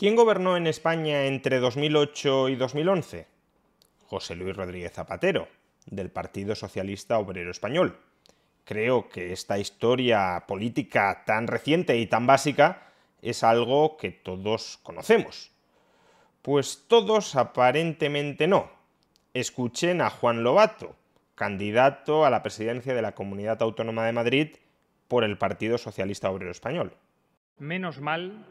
¿Quién gobernó en España entre 2008 y 2011? José Luis Rodríguez Zapatero, del Partido Socialista Obrero Español. Creo que esta historia política tan reciente y tan básica es algo que todos conocemos. Pues todos aparentemente no. Escuchen a Juan Lobato, candidato a la presidencia de la Comunidad Autónoma de Madrid por el Partido Socialista Obrero Español. Menos mal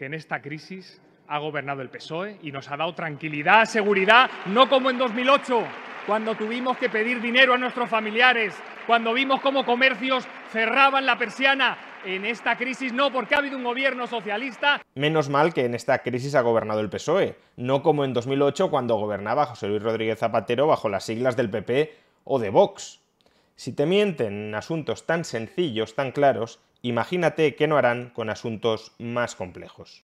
que en esta crisis ha gobernado el PSOE y nos ha dado tranquilidad, seguridad, no como en 2008, cuando tuvimos que pedir dinero a nuestros familiares, cuando vimos cómo comercios cerraban la persiana. En esta crisis no, porque ha habido un gobierno socialista. Menos mal que en esta crisis ha gobernado el PSOE, no como en 2008 cuando gobernaba José Luis Rodríguez Zapatero bajo las siglas del PP o de Vox. Si te mienten en asuntos tan sencillos, tan claros, imagínate qué no harán con asuntos más complejos.